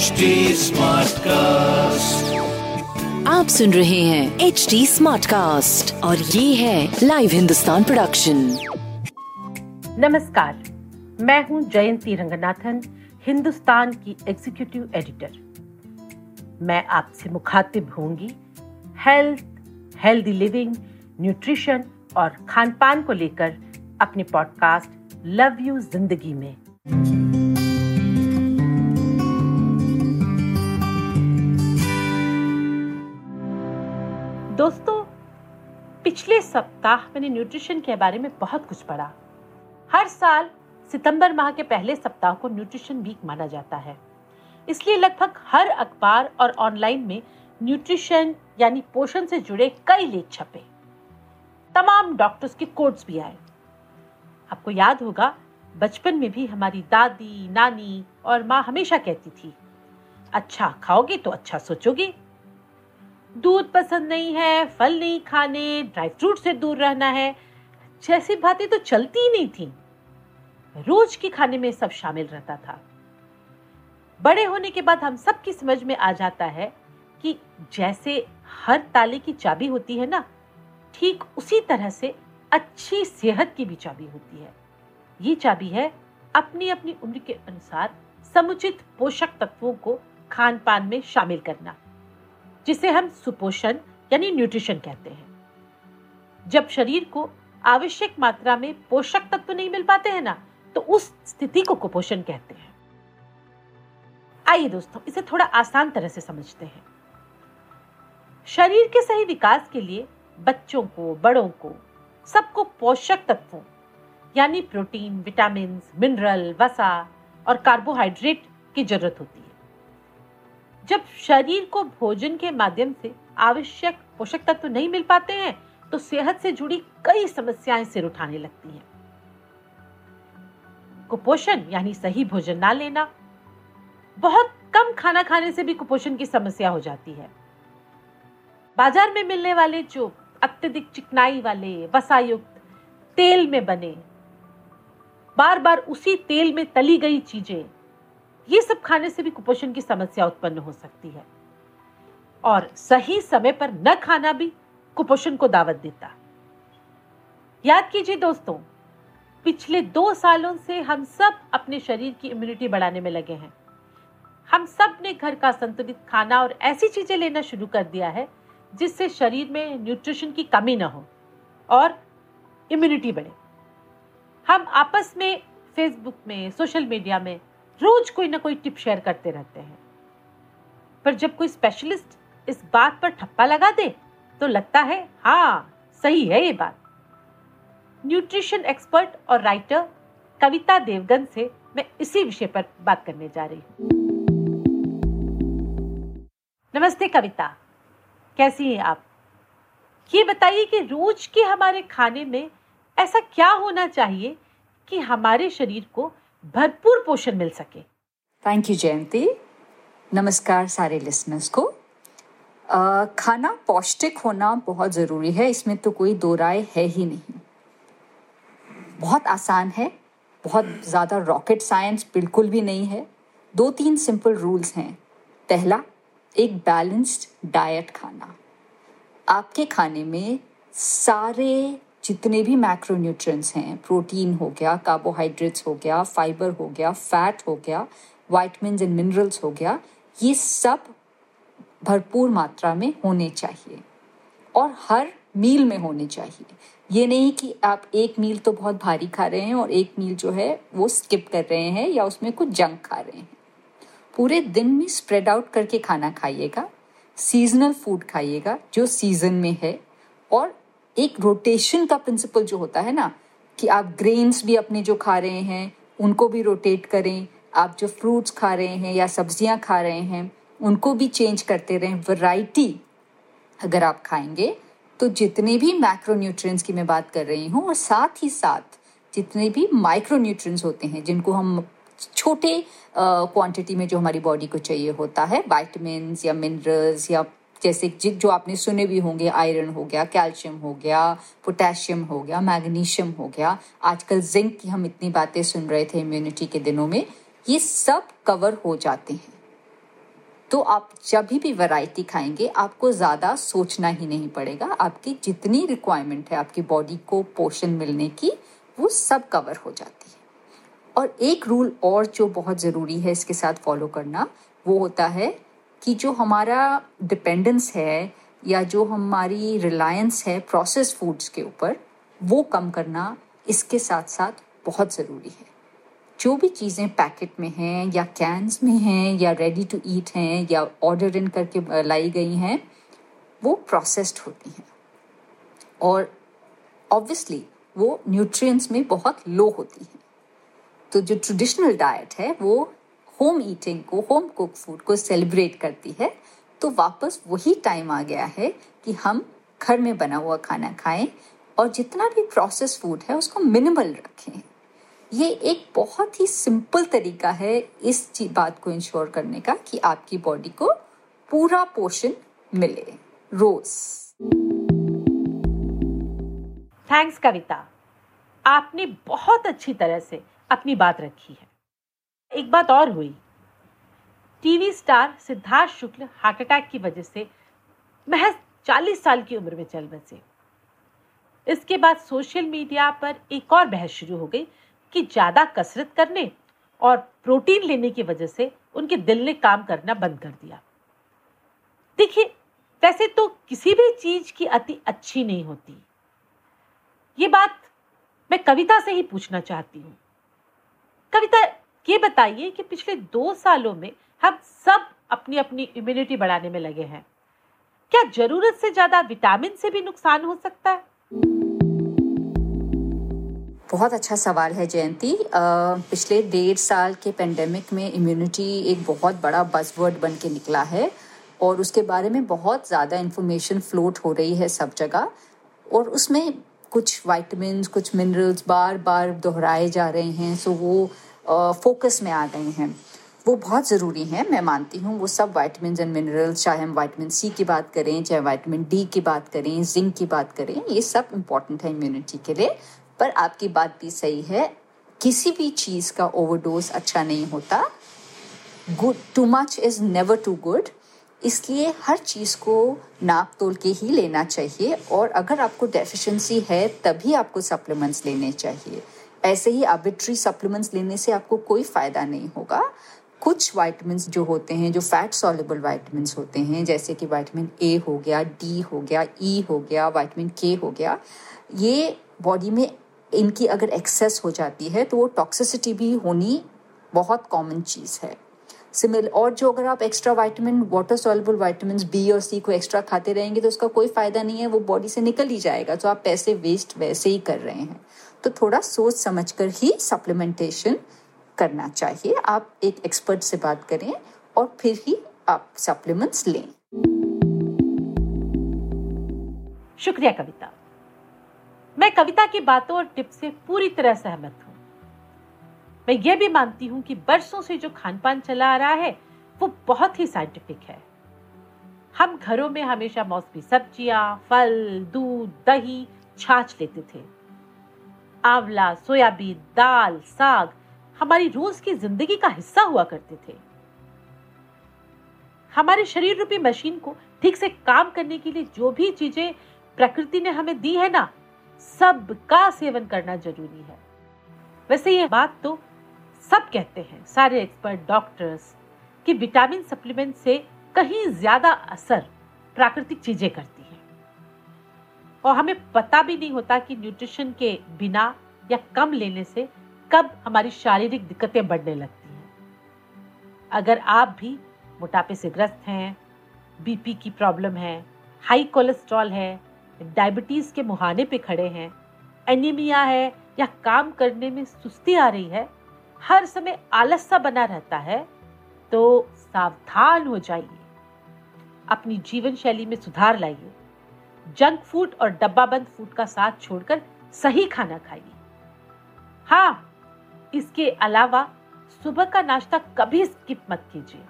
HD Smartcast. आप सुन रहे हैं एच डी स्मार्ट कास्ट और ये है लाइव हिंदुस्तान प्रोडक्शन नमस्कार मैं हूँ जयंती रंगनाथन हिंदुस्तान की एग्जीक्यूटिव एडिटर मैं आपसे मुखातिब होंगी हेल्थ हेल्दी लिविंग न्यूट्रिशन और खान पान को लेकर अपने पॉडकास्ट लव यू ज़िंदगी में। पिछले सप्ताह मैंने न्यूट्रिशन के बारे में बहुत कुछ पढ़ा। हर साल सितंबर माह के पहले सप्ताह को न्यूट्रिशन वीक माना जाता है। इसलिए लगभग हर अखबार और ऑनलाइन में न्यूट्रिशन यानी पोषण से जुड़े कई लेख छपे। तमाम डॉक्टर्स के कोट्स भी आए। आपको याद होगा, बचपन में भी हमारी दादी, नानी और माँ हमेशा कहती थी अच्छा खाओगे तो अच्छा सोचोगे। दूध पसंद नहीं है, फल नहीं खाने ड्राई फ्रूट से दूर रहना है। जैसी बातें तो चलती ही नहीं थी। रोज के खाने में सब शामिल रहता था। बड़े होने के बाद हम सबकी समझ में आ जाता है कि जैसे हर ताले की चाबी होती है ना, ठीक उसी तरह से अच्छी सेहत की भी चाबी होती है। ये चाबी है अपनी अपनी उम्र के अनुसार समुचित पोषक तत्वों को खान पान में शामिल करना। जिसे हम सुपोषण यानी न्यूट्रिशन कहते हैं। जब शरीर को आवश्यक मात्रा में पोषक तत्व नहीं मिल पाते हैं ना तो उस स्थिति को कुपोषण कहते हैं। आइए दोस्तों, इसे थोड़ा आसान तरह से समझते हैं। शरीर के सही विकास के लिए बच्चों को, बड़ों को, सबको पोषक तत्वों यानी प्रोटीन विटामिन मिनरल वसा और कार्बोहाइड्रेट की ज़रूरत होती है। जब शरीर को भोजन के माध्यम से आवश्यक पोषक तत्व नहीं मिल पाते हैं तो सेहत से जुड़ी कई समस्याएँ सिर उठाने लगती हैं। कुपोषण यानी सही भोजन ना लेना, बहुत कम खाना खाने से भी कुपोषण की समस्या हो जाती है। बाज़ार में मिलने वाले जो अत्यधिक चिकनाई वाले, वसायुक्त, तेल में बने बार बार उसी तेल में तली गई चीज़ें ये सब खाने से भी कुपोषण की समस्या उत्पन्न हो सकती है। और सही समय पर न खाना भी कुपोषण को दावत देता। याद कीजिए दोस्तों, पिछले दो सालों से हम सब अपने शरीर की इम्यूनिटी बढ़ाने में लगे हैं। हम सबने घर का संतुलित खाना और ऐसी चीज़ें लेना शुरू कर दिया है, जिससे शरीर में न्यूट्रिशन की कमी ना हो और इम्यूनिटी बढ़े। हम आपस में फेसबुक में सोशल मीडिया में रोज कोई ना कोई टिप शेयर करते रहते हैं। पर जब कोई स्पेशलिस्ट इस बात पर ठप्पा लगा दे तो लगता है हाँ सही है ये बात। न्यूट्रिशन एक्सपर्ट और राइटर कविता देवगन से मैं इसी विषय पर बात करने जा रही हूँ। नमस्ते कविता, कैसी हैं आप? ये बताइए कि रोज के हमारे खाने में ऐसा क्या होना चाहिए कि हमारे शरीर को भरपूर पोषण मिल सके। थैंक यू जयंती नमस्कार सारे लिसनर्स को। आ, खाना पौष्टिक होना बहुत ज़रूरी है इसमें तो कोई दो राय है ही नहीं। बहुत आसान है बहुत ज़्यादा रॉकेट साइंस बिल्कुल भी नहीं है। दो तीन सिंपल रूल्स हैं। पहला एक बैलेंस्ड डाइट खाना। आपके खाने में सारे जितने भी मैक्रोन्यूट्रिएंट्स हैं प्रोटीन हो गया कार्बोहाइड्रेट्स हो गया फाइबर हो गया फैट हो गया वाइटमिन एंड मिनरल्स हो गया, ये सब भरपूर मात्रा में होने चाहिए और हर मील में होने चाहिए। ये नहीं कि आप एक मील तो बहुत भारी खा रहे हैं और एक मील जो है वो स्किप कर रहे हैं या उसमें कुछ जंक खा रहे हैं। पूरे दिन में स्प्रेड आउट करके खाना खाइएगा सीजनल फ़ूड खाइएगा जो सीज़न में है और एक रोटेशन का प्रिंसिपल जो होता है ना, कि आप ग्रेन्स भी अपने जो खा रहे हैं, उनको भी रोटेट करें, आप जो फ्रूट्स खा रहे हैं या सब्ज़ियाँ खा रहे हैं, उनको भी चेंज करते रहें। वैरायटी अगर आप खाएँगे तो जितने भी मैक्रोन्यूट्रिएंट्स की मैं बात कर रही हूँ, और साथ ही साथ जितने भी माइक्रोन्यूट्रिएंट्स होते हैं, जिनको हम छोटे क्वांटिटी में जो हमारी बॉडी को चाहिए होता है वाइटमिन या मिनरल्स या जैसे जो आपने सुने भी होंगे, आयरन हो गया, कैल्शियम हो गया, पोटेशियम हो गया, मैग्नीशियम हो गया। आजकल जिंक की हम इतनी बातें सुन रहे थे इम्यूनिटी के दिनों में, ये सब कवर हो जाते हैं। तो आप जब भी वैरायटी खाएँगे, आपको ज़्यादा सोचना ही नहीं पड़ेगा। आपकी जितनी रिक्वायरमेंट है, आपकी बॉडी को पोषण मिलने की, वो सब कवर हो जाती है। और एक रूल और जो बहुत ज़रूरी है, इसके साथ फॉलो करना, वो होता है कि जो हमारा डिपेंडेंस है या जो हमारी रिलायंस है प्रोसेस फूड्स के ऊपर, वो कम करना इसके साथ साथ बहुत ज़रूरी है। जो भी चीज़ें पैकेट में हैं या कैंस में हैं या रेडी टू ईट हैं या ऑर्डर इन करके लाई गई हैं, वो प्रोसेस्ड होती हैं। और ऑब्वियसली वो न्यूट्रिएंट्स में बहुत लो होती हैं। तो जो ट्रेडिशनल डाइट है वो होम ईटिंग को होम कुक फ़ूड को सेलिब्रेट करती है तो वापस वही टाइम आ गया है कि हम घर में बना हुआ खाना खाएँ और जितना भी प्रोसेस फ़ूड है उसको मिनिमल रखें। ये एक बहुत ही सिंपल तरीका है इस बात को इंश्योर करने का कि आपकी बॉडी को पूरा पोषण मिले। रोज। थैंक्स कविता आपने बहुत अच्छी तरह से अपनी बात रखी है। एक बात और हुई। TV star Siddharth Shukla heart attack की वजह से महज 40 साल की उम्र में चल बसे इसके बाद सोशल मीडिया पर एक और बहस शुरू हो गई कि ज़्यादा कसरत करने और प्रोटीन लेने की वजह से उनके दिल ने काम करना बंद कर दिया। देखिए, वैसे तो किसी भी चीज़ की अति अच्छी नहीं होती। ये बात मैं कविता से ही पूछना चाहती हूँ। कविता ये बताइए कि पिछले दो सालों में हम सब अपनी अपनी इम्यूनिटी बढ़ाने में लगे हैं। क्या ज़रूरत से ज़्यादा विटामिन से भी नुकसान हो सकता है? बहुत अच्छा सवाल है, जयंती। पिछले डेढ़ साल के पेंडेमिक में इम्यूनिटी एक बहुत बड़ा बजवर्ड बन के निकला है और उसके बारे में बहुत ज़्यादा इन्फॉर्मेशन फ्लोट हो रही है सब जगह और उसमें कुछ वाइटमिन कुछ मिनरल्स बार बार दोहराए जा रहे हैं सो वो फोकस में आ गए हैं। वो बहुत ज़रूरी है, मैं मानती हूँ। वो सब वाइटमिन एंड मिनरल्स चाहे हम वाइटमिन सी की बात करें, चाहे वाइटमिन डी की बात करें जिंक की बात करें, ये सब इंपॉर्टेंट है इम्यूनिटी के लिए। पर आपकी बात भी सही है, किसी भी चीज़ का ओवरडोज अच्छा नहीं होता। Good too much is never too good इसलिए हर चीज़ को नाप तोल के ही लेना चाहिए। और अगर आपको डेफिशिएंसी है, तभी आपको सप्लीमेंट्स लेने चाहिए। ऐसे ही आर्बिट्री सप्लीमेंट्स लेने से आपको कोई फ़ायदा नहीं होगा। कुछ वाइटमिन जो होते हैं, जो फैट सॉलेबल वाइटमिन होते हैं, जैसे कि वाइटमिन ए हो गया डी हो गया ई e हो गया वाइटमिन के हो गया, ये बॉडी में इनकी अगर एक्सेस हो जाती है तो वो टॉक्सिसिटी भी होनी बहुत कॉमन चीज़ है। सिमिल और जो अगर आप extra vitamin water soluble vitamin B और सी को एक्स्ट्रा खाते रहेंगे तो उसका कोई फ़ायदा नहीं है, वो बॉडी से निकल ही जाएगा तो आप पैसे वेस्ट वैसे ही कर रहे हैं। तो थोड़ा सोच समझ कर ही सप्लीमेंटेशन करना चाहिए। आप एक एक्सपर्ट से बात करें और फिर ही आप सप्लीमेंट्स लें। शुक्रिया कविता। मैं कविता की बातों और टिप्स से पूरी तरह सहमत हूँ। मैं ये भी मानती हूँ कि बरसों से जो खान पान चला आ रहा है, वो बहुत ही साइंटिफिक है। हम घरों में हमेशा मौसमी सब्ज़ियाँ, फल, दूध, दही छाछ लेते थे। आंवला, सोयाबीन, दाल, साग हमारी रोज की ज़िंदगी का हिस्सा हुआ करते थे। हमारे शरीर रूपी मशीन को ठीक से काम करने के लिए जो भी चीज़ें प्रकृति ने हमें दी है ना सब का सेवन करना ज़रूरी है। वैसे ये बात तो सब कहते हैं, सारे एक्सपर्ट, डॉक्टर्स, कि विटामिन सप्लीमेंट से कहीं ज़्यादा असर प्राकृतिक चीज़ें करती हैं। और हमें पता भी नहीं होता कि न्यूट्रिशन के बिना या कम लेने से कब हमारी शारीरिक दिक्कतें बढ़ने लगती हैं। अगर आप भी मोटापे से ग्रस्त हैं बीपी की प्रॉब्लम है हाई कोलेस्ट्रॉल है डायबिटीज़ के मुहाने पे खड़े हैं एनीमिया है या काम करने में सुस्ती आ रही है, हर समय आलस सा बना रहता है तो सावधान हो जाइए। अपनी जीवन शैली में सुधार लाइए। जंक फ़ूड और डब्बाबंद फ़ूड का साथ छोड़कर सही खाना खाइए हाँ इसके अलावा सुबह का नाश्ता कभी स्किप मत कीजिए।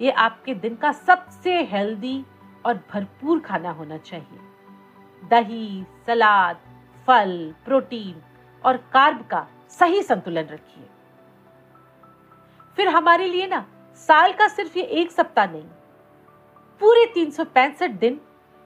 ये आपके दिन का सबसे हेल्दी और भरपूर खाना होना चाहिए। दही, सलाद, फल, प्रोटीन और कार्ब का सही संतुलन रखिए। फिर हमारे लिए ना, साल का सिर्फ़ ये एक सप्ताह नहीं, पूरे तीन सौ पैंसठ दिन